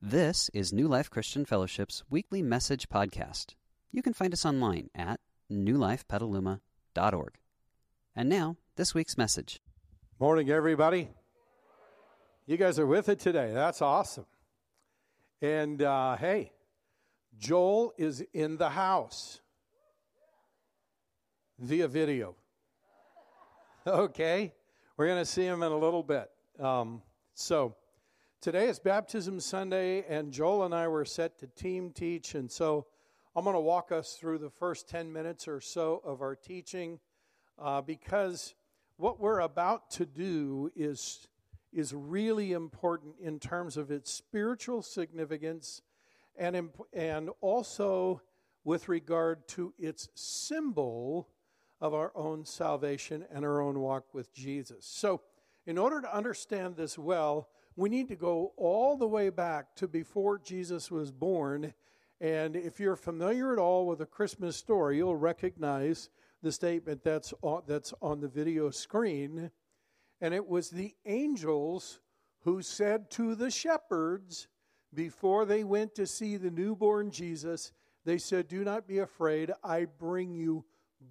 This is New Life Christian Fellowship's weekly message podcast. You can find us online at newlifepetaluma.org. And now, this week's message. Morning, everybody. You guys are with it today. That's awesome. And uh, hey, Joel is in the house via video. Okay, we're going to see him in a little bit. Um, so, today is Baptism Sunday, and Joel and I were set to team teach. And so, I'm going to walk us through the first 10 minutes or so of our teaching uh, because what we're about to do is, is really important in terms of its spiritual significance and, imp- and also with regard to its symbol of our own salvation and our own walk with Jesus. So, in order to understand this well, we need to go all the way back to before Jesus was born. And if you're familiar at all with the Christmas story, you'll recognize the statement that's on, that's on the video screen. And it was the angels who said to the shepherds before they went to see the newborn Jesus, they said, Do not be afraid. I bring you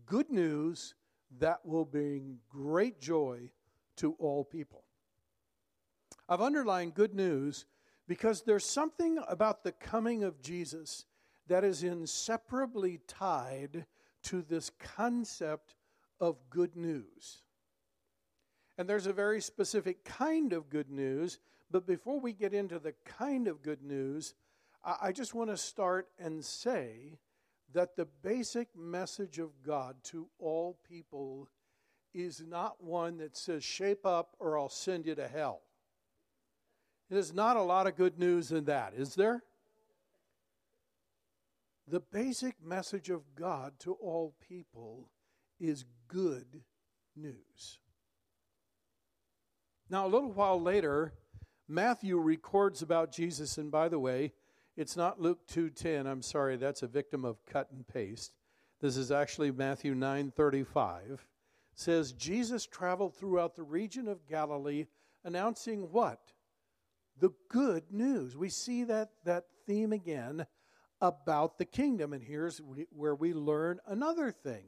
good news that will bring great joy to all people. I've underlined good news because there's something about the coming of Jesus that is inseparably tied to this concept of good news. And there's a very specific kind of good news, but before we get into the kind of good news, I just want to start and say that the basic message of God to all people is not one that says, shape up or I'll send you to hell. There's not a lot of good news in that, is there? The basic message of God to all people is good news. Now, a little while later, Matthew records about Jesus, and by the way, it's not Luke 2:10. I'm sorry, that's a victim of cut and paste. This is actually Matthew 9:35. Says Jesus traveled throughout the region of Galilee announcing what? The good news. We see that that theme again about the kingdom and here's where we learn another thing.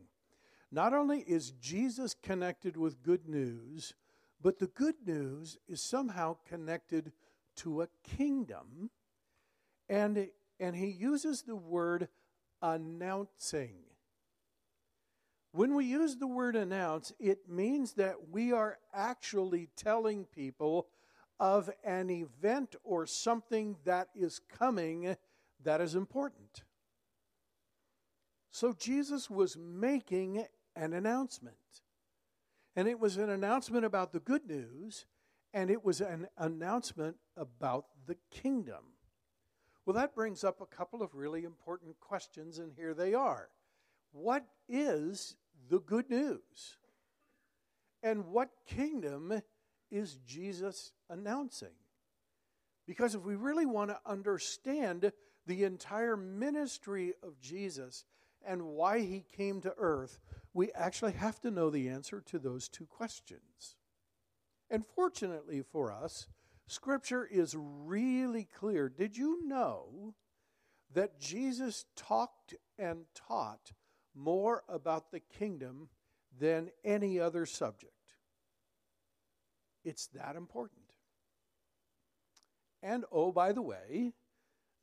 Not only is Jesus connected with good news, but the good news is somehow connected to a kingdom and, and he uses the word announcing. When we use the word announce, it means that we are actually telling people of an event or something that is coming that is important. So Jesus was making an announcement. And it was an announcement about the good news, and it was an announcement about the kingdom. Well, that brings up a couple of really important questions, and here they are. What is the good news? And what kingdom is Jesus announcing? Because if we really want to understand the entire ministry of Jesus and why he came to earth, we actually have to know the answer to those two questions. And fortunately for us, Scripture is really clear. Did you know that Jesus talked and taught more about the kingdom than any other subject? It's that important. And oh, by the way,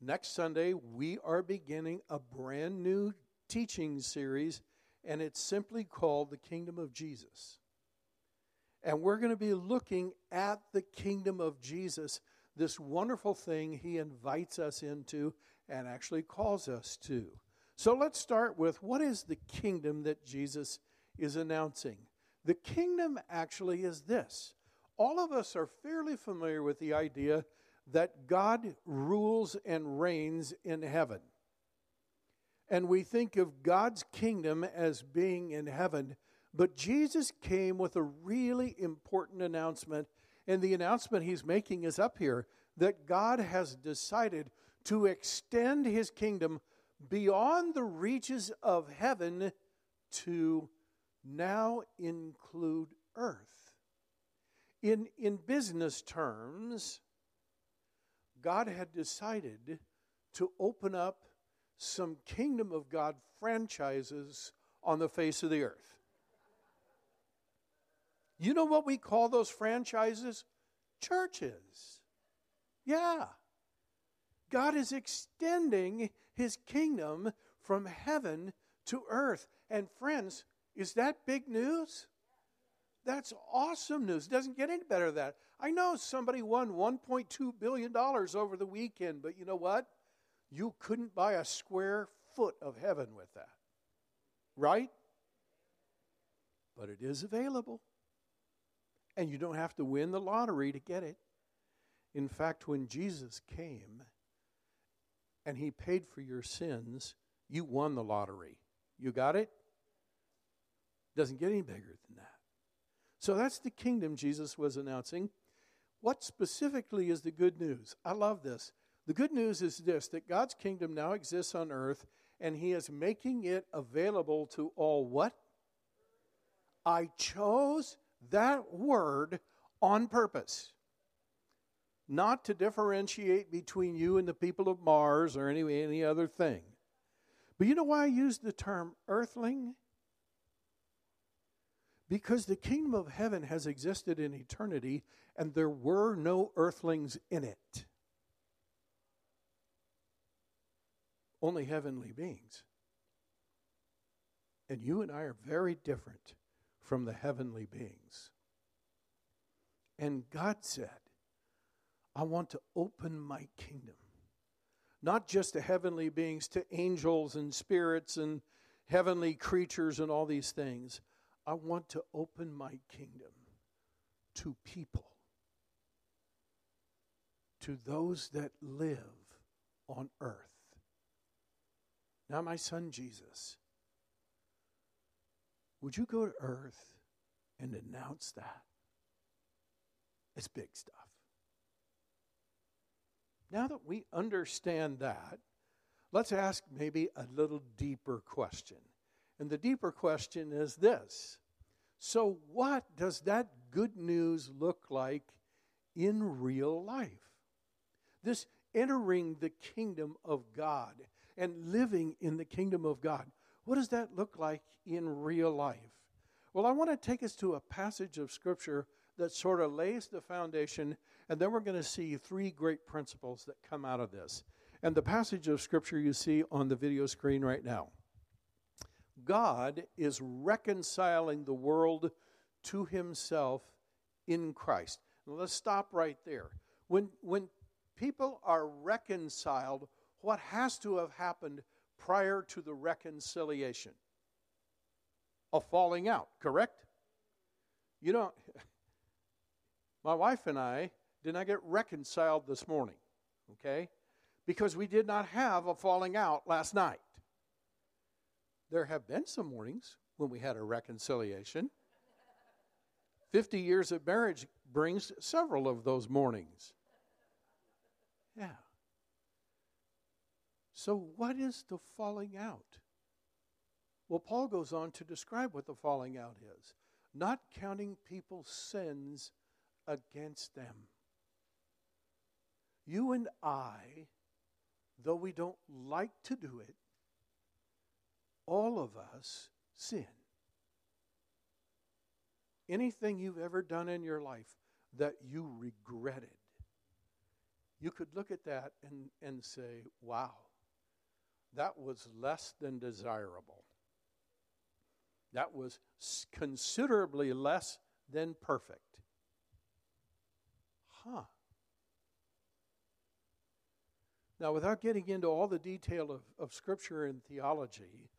next Sunday we are beginning a brand new teaching series, and it's simply called The Kingdom of Jesus. And we're going to be looking at the kingdom of Jesus, this wonderful thing he invites us into and actually calls us to. So let's start with what is the kingdom that Jesus is announcing? The kingdom actually is this. All of us are fairly familiar with the idea that God rules and reigns in heaven. And we think of God's kingdom as being in heaven but Jesus came with a really important announcement, and the announcement he's making is up here that God has decided to extend his kingdom beyond the reaches of heaven to now include earth. In, in business terms, God had decided to open up some kingdom of God franchises on the face of the earth. You know what we call those franchises? Churches. Yeah. God is extending his kingdom from heaven to earth. And friends, is that big news? That's awesome news. It doesn't get any better than that. I know somebody won $1.2 billion over the weekend, but you know what? You couldn't buy a square foot of heaven with that. Right? But it is available. And you don't have to win the lottery to get it. In fact, when Jesus came and he paid for your sins, you won the lottery. You got it? Doesn't get any bigger than that. So that's the kingdom Jesus was announcing. What specifically is the good news? I love this. The good news is this that God's kingdom now exists on earth and he is making it available to all what? I chose that word on purpose. Not to differentiate between you and the people of Mars or any, any other thing. But you know why I use the term earthling? Because the kingdom of heaven has existed in eternity and there were no earthlings in it. Only heavenly beings. And you and I are very different from the heavenly beings. And God said, I want to open my kingdom, not just to heavenly beings, to angels and spirits and heavenly creatures and all these things. I want to open my kingdom to people, to those that live on earth. Now, my son Jesus, would you go to earth and announce that? It's big stuff. Now that we understand that, let's ask maybe a little deeper question. And the deeper question is this So, what does that good news look like in real life? This entering the kingdom of God and living in the kingdom of God. What does that look like in real life? Well, I want to take us to a passage of Scripture that sort of lays the foundation, and then we're going to see three great principles that come out of this. And the passage of Scripture you see on the video screen right now. God is reconciling the world to himself in Christ. Now let's stop right there. When, when people are reconciled, what has to have happened prior to the reconciliation? A falling out, correct? You know, my wife and I did not get reconciled this morning, okay? Because we did not have a falling out last night. There have been some mornings when we had a reconciliation. 50 years of marriage brings several of those mornings. Yeah. So, what is the falling out? Well, Paul goes on to describe what the falling out is not counting people's sins against them. You and I, though we don't like to do it, all of us sin. Anything you've ever done in your life that you regretted, you could look at that and, and say, wow, that was less than desirable. That was considerably less than perfect. Huh. Now, without getting into all the detail of, of Scripture and theology,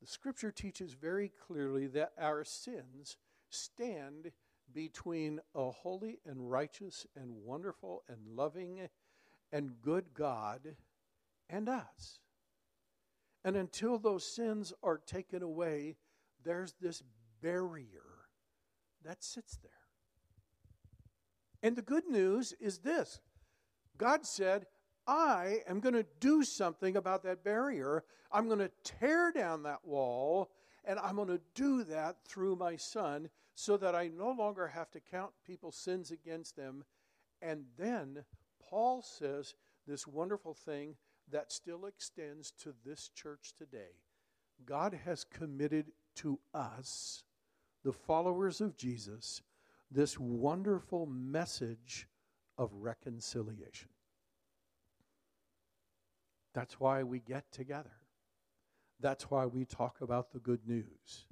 the Scripture teaches very clearly that our sins stand between a holy and righteous and wonderful and loving and good God and us. And until those sins are taken away, there's this barrier that sits there. And the good news is this God said, I am going to do something about that barrier. I'm going to tear down that wall, and I'm going to do that through my son so that I no longer have to count people's sins against them. And then Paul says this wonderful thing that still extends to this church today. God has committed to us, the followers of Jesus, this wonderful message of reconciliation. That's why we get together. That's why we talk about the good news.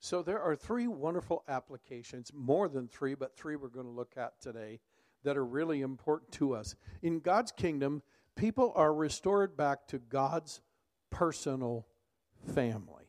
So there are three wonderful applications, more than three, but three we're going to look at today that are really important to us. In God's kingdom, people are restored back to God's personal family.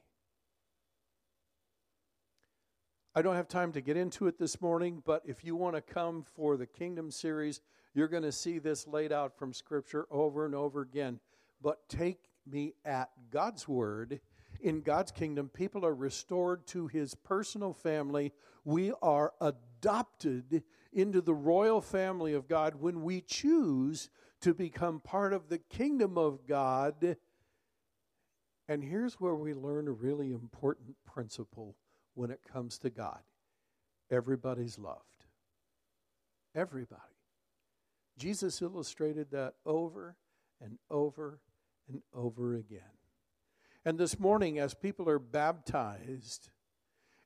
I don't have time to get into it this morning, but if you want to come for the Kingdom series, you're going to see this laid out from Scripture over and over again. But take me at God's word. In God's kingdom, people are restored to his personal family. We are adopted into the royal family of God when we choose to become part of the kingdom of God. And here's where we learn a really important principle when it comes to God everybody's loved. Everybody. Jesus illustrated that over and over and over again. And this morning, as people are baptized,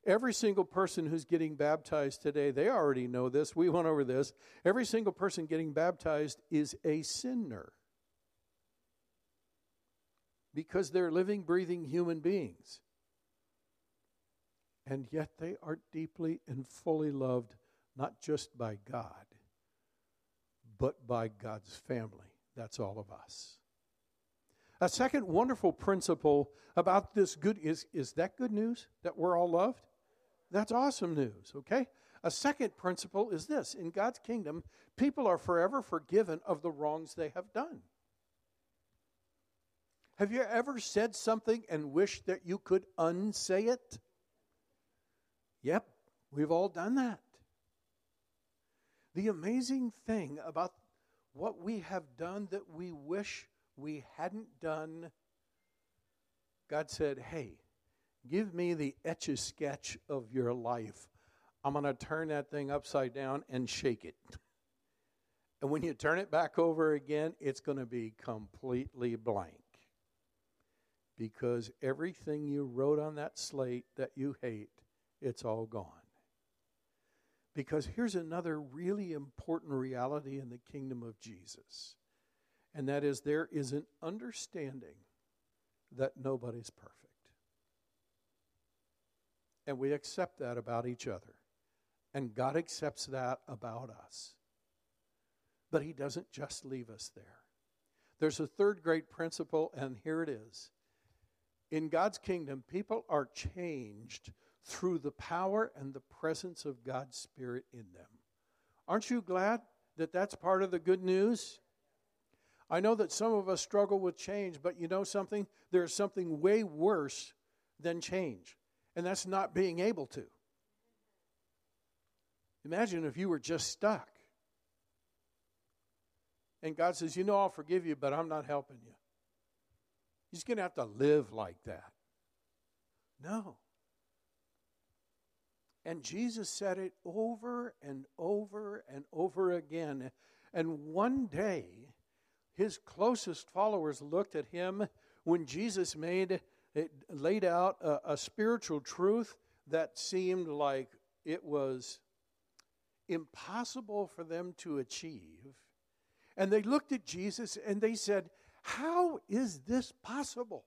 Every single person who's getting baptized today, they already know this. We went over this. Every single person getting baptized is a sinner because they're living, breathing human beings. And yet they are deeply and fully loved, not just by God, but by God's family. That's all of us. A second wonderful principle about this good is is that good news that we're all loved? That's awesome news, okay? A second principle is this in God's kingdom, people are forever forgiven of the wrongs they have done. Have you ever said something and wished that you could unsay it? Yep, we've all done that. The amazing thing about what we have done that we wish we hadn't done, God said, Hey, Give me the etch a sketch of your life. I'm going to turn that thing upside down and shake it. And when you turn it back over again, it's going to be completely blank. Because everything you wrote on that slate that you hate, it's all gone. Because here's another really important reality in the kingdom of Jesus, and that is there is an understanding that nobody's perfect. And we accept that about each other. And God accepts that about us. But He doesn't just leave us there. There's a third great principle, and here it is. In God's kingdom, people are changed through the power and the presence of God's Spirit in them. Aren't you glad that that's part of the good news? I know that some of us struggle with change, but you know something? There's something way worse than change and that's not being able to. Imagine if you were just stuck. And God says, You know, I'll forgive you, but I'm not helping you. He's going to have to live like that. No. And Jesus said it over and over and over again. And one day, his closest followers looked at him when Jesus made it laid out a, a spiritual truth that seemed like it was impossible for them to achieve. And they looked at Jesus and they said, How is this possible?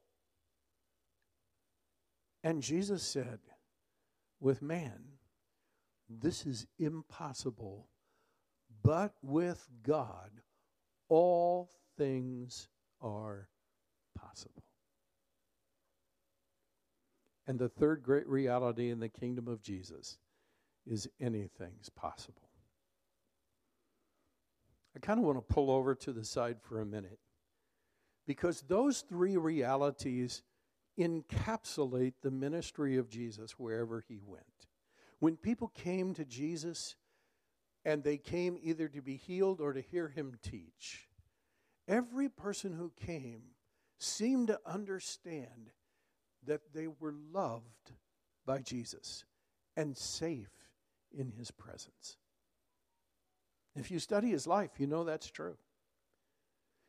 And Jesus said, With man, this is impossible, but with God, all things are possible. And the third great reality in the kingdom of Jesus is anything's possible. I kind of want to pull over to the side for a minute because those three realities encapsulate the ministry of Jesus wherever he went. When people came to Jesus and they came either to be healed or to hear him teach, every person who came seemed to understand that they were loved by Jesus and safe in his presence. If you study his life, you know that's true.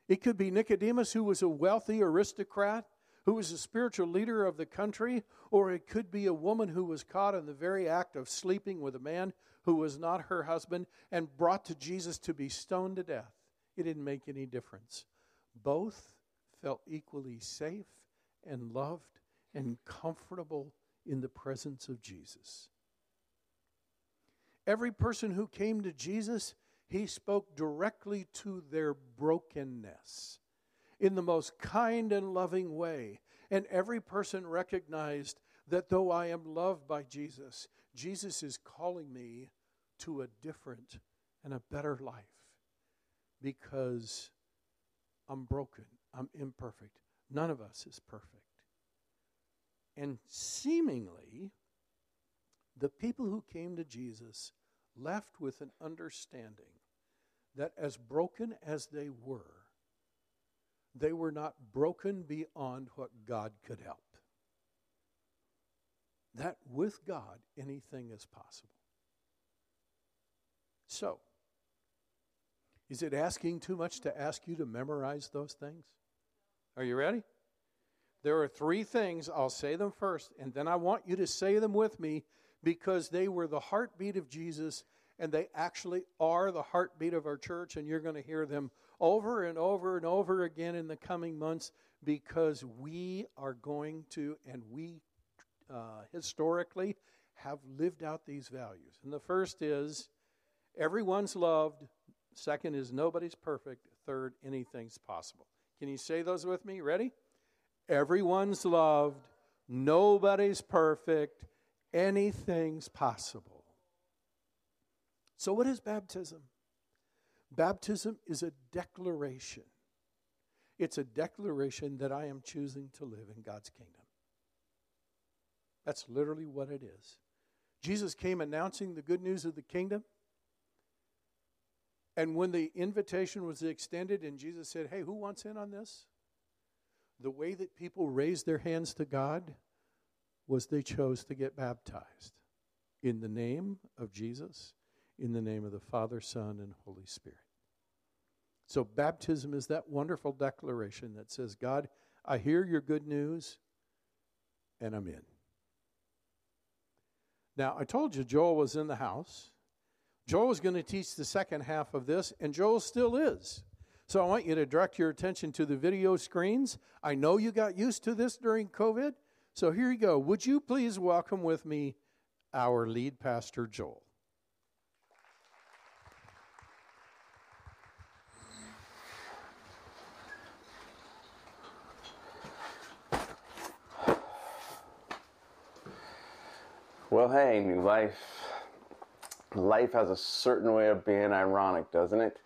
It could be Nicodemus, who was a wealthy aristocrat, who was a spiritual leader of the country, or it could be a woman who was caught in the very act of sleeping with a man who was not her husband and brought to Jesus to be stoned to death. It didn't make any difference. Both felt equally safe and loved and comfortable in the presence of Jesus. Every person who came to Jesus, he spoke directly to their brokenness in the most kind and loving way. And every person recognized that though I am loved by Jesus, Jesus is calling me to a different and a better life because I'm broken, I'm imperfect. None of us is perfect. And seemingly, the people who came to Jesus left with an understanding that as broken as they were, they were not broken beyond what God could help. That with God, anything is possible. So, is it asking too much to ask you to memorize those things? Are you ready? There are three things. I'll say them first, and then I want you to say them with me because they were the heartbeat of Jesus and they actually are the heartbeat of our church, and you're going to hear them over and over and over again in the coming months because we are going to, and we uh, historically have lived out these values. And the first is everyone's loved, second is nobody's perfect, third, anything's possible. Can you say those with me? Ready? Everyone's loved, nobody's perfect, anything's possible. So, what is baptism? Baptism is a declaration. It's a declaration that I am choosing to live in God's kingdom. That's literally what it is. Jesus came announcing the good news of the kingdom. And when the invitation was extended and Jesus said, Hey, who wants in on this? The way that people raised their hands to God was they chose to get baptized in the name of Jesus, in the name of the Father, Son, and Holy Spirit. So, baptism is that wonderful declaration that says, God, I hear your good news and I'm in. Now, I told you Joel was in the house. Joel was going to teach the second half of this, and Joel still is. So I want you to direct your attention to the video screens. I know you got used to this during COVID. So here you go. Would you please welcome with me our lead pastor, Joel? Well, hey, new life. Life has a certain way of being ironic, doesn't it?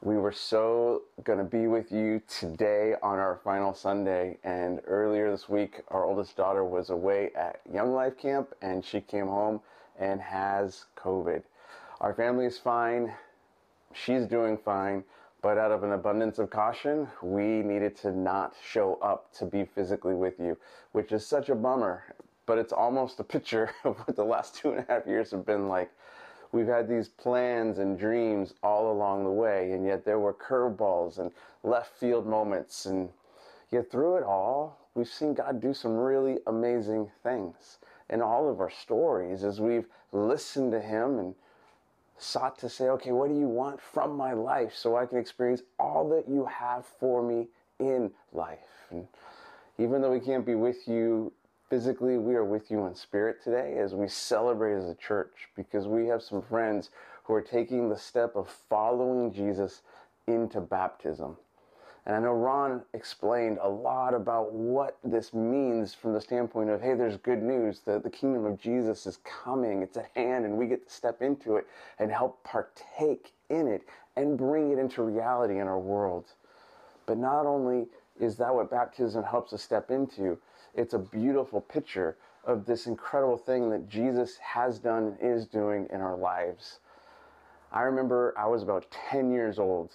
We were so going to be with you today on our final Sunday. And earlier this week, our oldest daughter was away at Young Life Camp and she came home and has COVID. Our family is fine. She's doing fine. But out of an abundance of caution, we needed to not show up to be physically with you, which is such a bummer. But it's almost a picture of what the last two and a half years have been like we've had these plans and dreams all along the way, and yet there were curveballs and left field moments. And yet, through it all, we've seen God do some really amazing things in all of our stories as we've listened to Him and sought to say, okay, what do you want from my life so I can experience all that you have for me in life? And even though we can't be with you Physically, we are with you in spirit today as we celebrate as a church because we have some friends who are taking the step of following Jesus into baptism. And I know Ron explained a lot about what this means from the standpoint of, hey, there's good news. The, the kingdom of Jesus is coming, it's at hand, and we get to step into it and help partake in it and bring it into reality in our world. But not only is that what baptism helps us step into, it's a beautiful picture of this incredible thing that Jesus has done and is doing in our lives. I remember I was about 10 years old,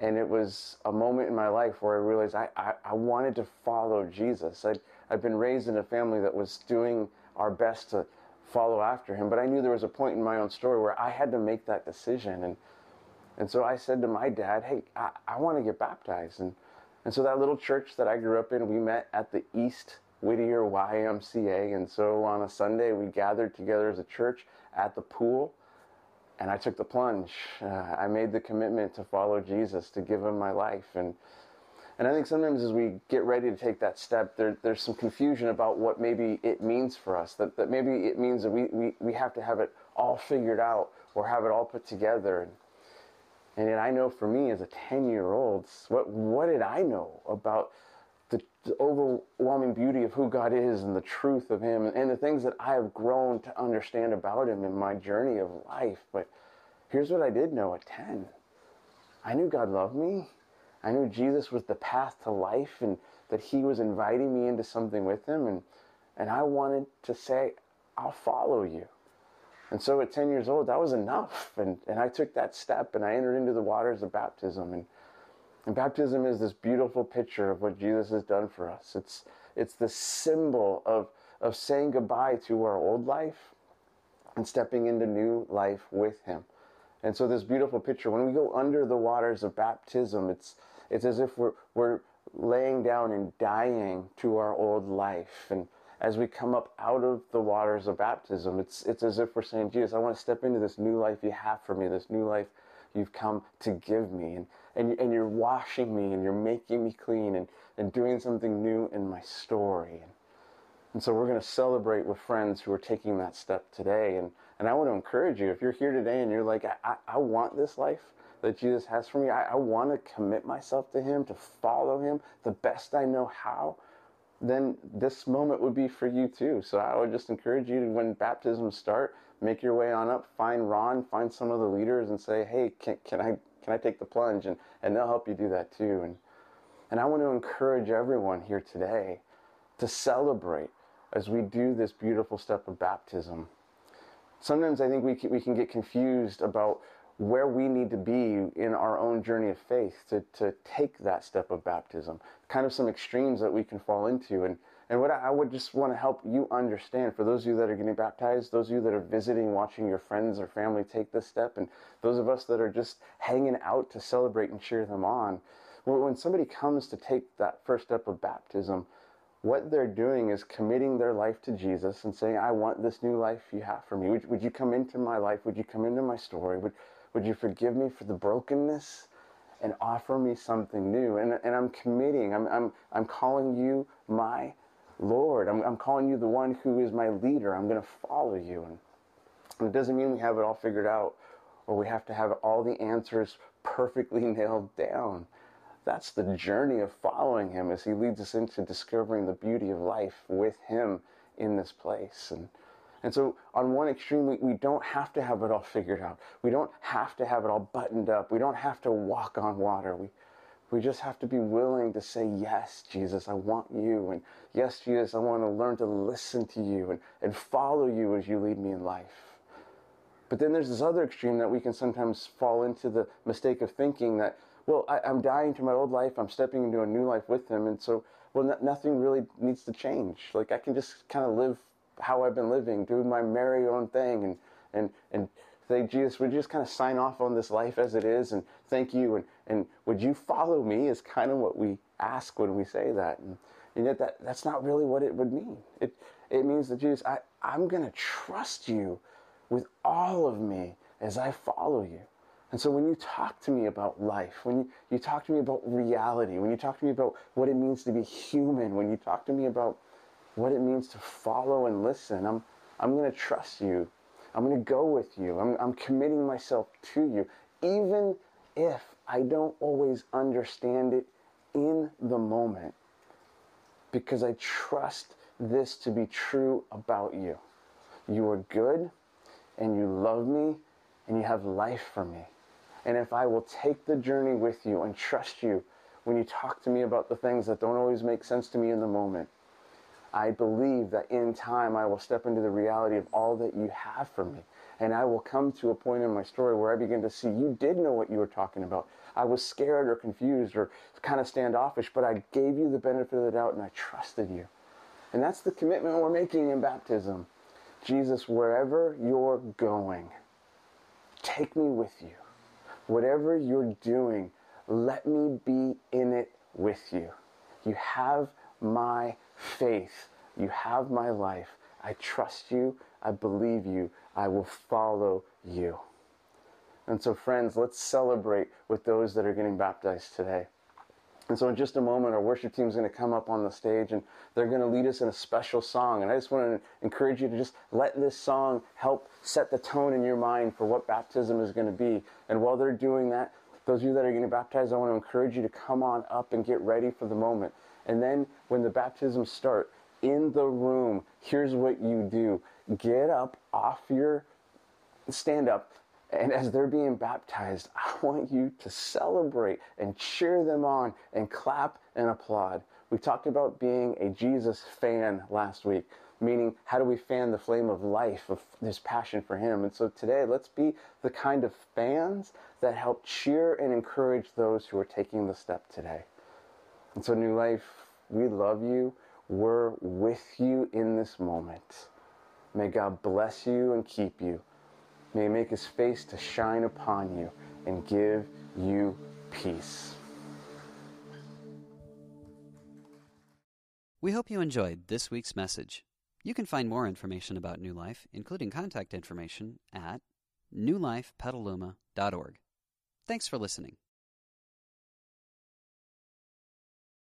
and it was a moment in my life where I realized I, I, I wanted to follow Jesus. I'd, I'd been raised in a family that was doing our best to follow after him, but I knew there was a point in my own story where I had to make that decision. And And so I said to my dad, hey, I, I want to get baptized. And, and so that little church that I grew up in, we met at the East Whittier YMCA. And so on a Sunday, we gathered together as a church at the pool. And I took the plunge. Uh, I made the commitment to follow Jesus, to give him my life. And, and I think sometimes as we get ready to take that step, there, there's some confusion about what maybe it means for us. That, that maybe it means that we, we, we have to have it all figured out or have it all put together. And, and yet I know for me as a 10 year old, what, what did I know about the, the, overwhelming beauty of who God is and the truth of Him and, and the things that I have grown to understand about Him in my journey of life? But here's what I did know at 10 I knew God loved me. I knew Jesus was the path to life and that He was inviting me into something with Him. And, and I wanted to say, I'll follow you. And so at 10 years old, that was enough. And, and I took that step and I entered into the waters of baptism. And, and baptism is this beautiful picture of what Jesus has done for us. It's, it's the symbol of, of saying goodbye to our old life and stepping into new life with Him. And so this beautiful picture, when we go under the waters of baptism, it's, it's as if we're, we're laying down and dying to our old life. And as we come up out of the waters of baptism, it's, it's as if we're saying, Jesus, I want to step into this new life you have for me, this new life you've come to give me. And, and, and you're washing me and you're making me clean and, and doing something new in my story. And, and so we're going to celebrate with friends who are taking that step today. And, and I want to encourage you, if you're here today and you're like, I, I, I want this life that Jesus has for me, I, I want to commit myself to Him, to follow Him the best I know how then this moment would be for you too. So I would just encourage you to, when baptisms start, make your way on up, find Ron, find some of the leaders, and say, "Hey, can, can I can I take the plunge?" And and they'll help you do that too. And and I want to encourage everyone here today to celebrate as we do this beautiful step of baptism. Sometimes I think we can, we can get confused about where we need to be in our own journey of faith to, to take that step of baptism. Kind of some extremes that we can fall into. And, and what I would just want to help you understand for those of you that are getting baptized, those of you that are visiting, watching your friends or family take this step, and those of us that are just hanging out to celebrate and cheer them on. When somebody comes to take that first step of baptism, what they're doing is committing their life to Jesus and saying, I want this new life you have for me. Would, would you come into my life? Would you come into my story? Would, would you forgive me for the brokenness and offer me something new? And, and I'm committing, I'm, I'm, I'm calling you my Lord. I'm, I'm calling you the one who is my leader. I'm going to follow you. And, and it doesn't mean we have it all figured out or we have to have all the answers perfectly nailed down. That's the journey of following him as he leads us into discovering the beauty of life with him in this place. And and so, on one extreme, we, we don't have to have it all figured out. We don't have to have it all buttoned up. We don't have to walk on water. We, we just have to be willing to say, Yes, Jesus, I want you. And yes, Jesus, I want to learn to listen to you and, and follow you as you lead me in life. But then there's this other extreme that we can sometimes fall into the mistake of thinking that, well, I, am dying to my old life, I'm stepping into a new life with Him. And so, well, nothing really needs to change. Like, I can just kind of live how I've been living, doing my merry own thing, and and and say, Jesus, would you just kind of sign off on this life as it is, and thank you, and and would you follow me? Is kind of what we ask when we say that, and, and yet that that's not really what it would mean. It it means that Jesus, I I'm to trust you with all of me as I follow you. And so when you talk to me about life, when you, you talk to me about reality, when you talk to me about what it means to be human, when you talk to me about what it means to follow and listen. I'm, I'm going to trust you. I'm going to go with you. I'm, I'm committing myself to you, even if I don't always understand it in the moment, because I trust this to be true about you. You are good, and you love me, and you have life for me. And if I will take the journey with you and trust you when you talk to me about the things that don't always make sense to me in the moment, I believe that in time I will step into the reality of all that you have for me. And I will come to a point in my story where I begin to see you did know what you were talking about. I was scared or confused or kind of standoffish, but I gave you the benefit of the doubt and I trusted you. And that's the commitment we're making in baptism. Jesus, wherever you're going, take me with you. whatever you're doing, let me be in it with you. You have my faith. You have my life. I trust you. I believe you. I will follow you. And so, friends, let's celebrate with those that are getting baptized today. And so, in just a moment, our worship team is going to come up on the stage and they're going to lead us in a special song. And I just want to encourage you to just let this song help set the tone in your mind for what baptism is going to be. And while they're doing that, those of you that are getting baptized, I want to encourage you to come on up and get ready for the moment. And then, when the baptisms start, in the room, here's what you do get up off your stand up and as they're being baptized, I want you to celebrate and cheer them on and clap and applaud. We talked about being a Jesus fan last week, meaning how do we fan the flame of life, of this passion for Him? And so today, let's be the kind of fans that help cheer and encourage those who are taking the step today. So, New Life, we love you. We're with you in this moment. May God bless you and keep you. May he make his face to shine upon you and give you peace. We hope you enjoyed this week's message. You can find more information about New Life, including contact information, at newlifepetaluma.org. Thanks for listening.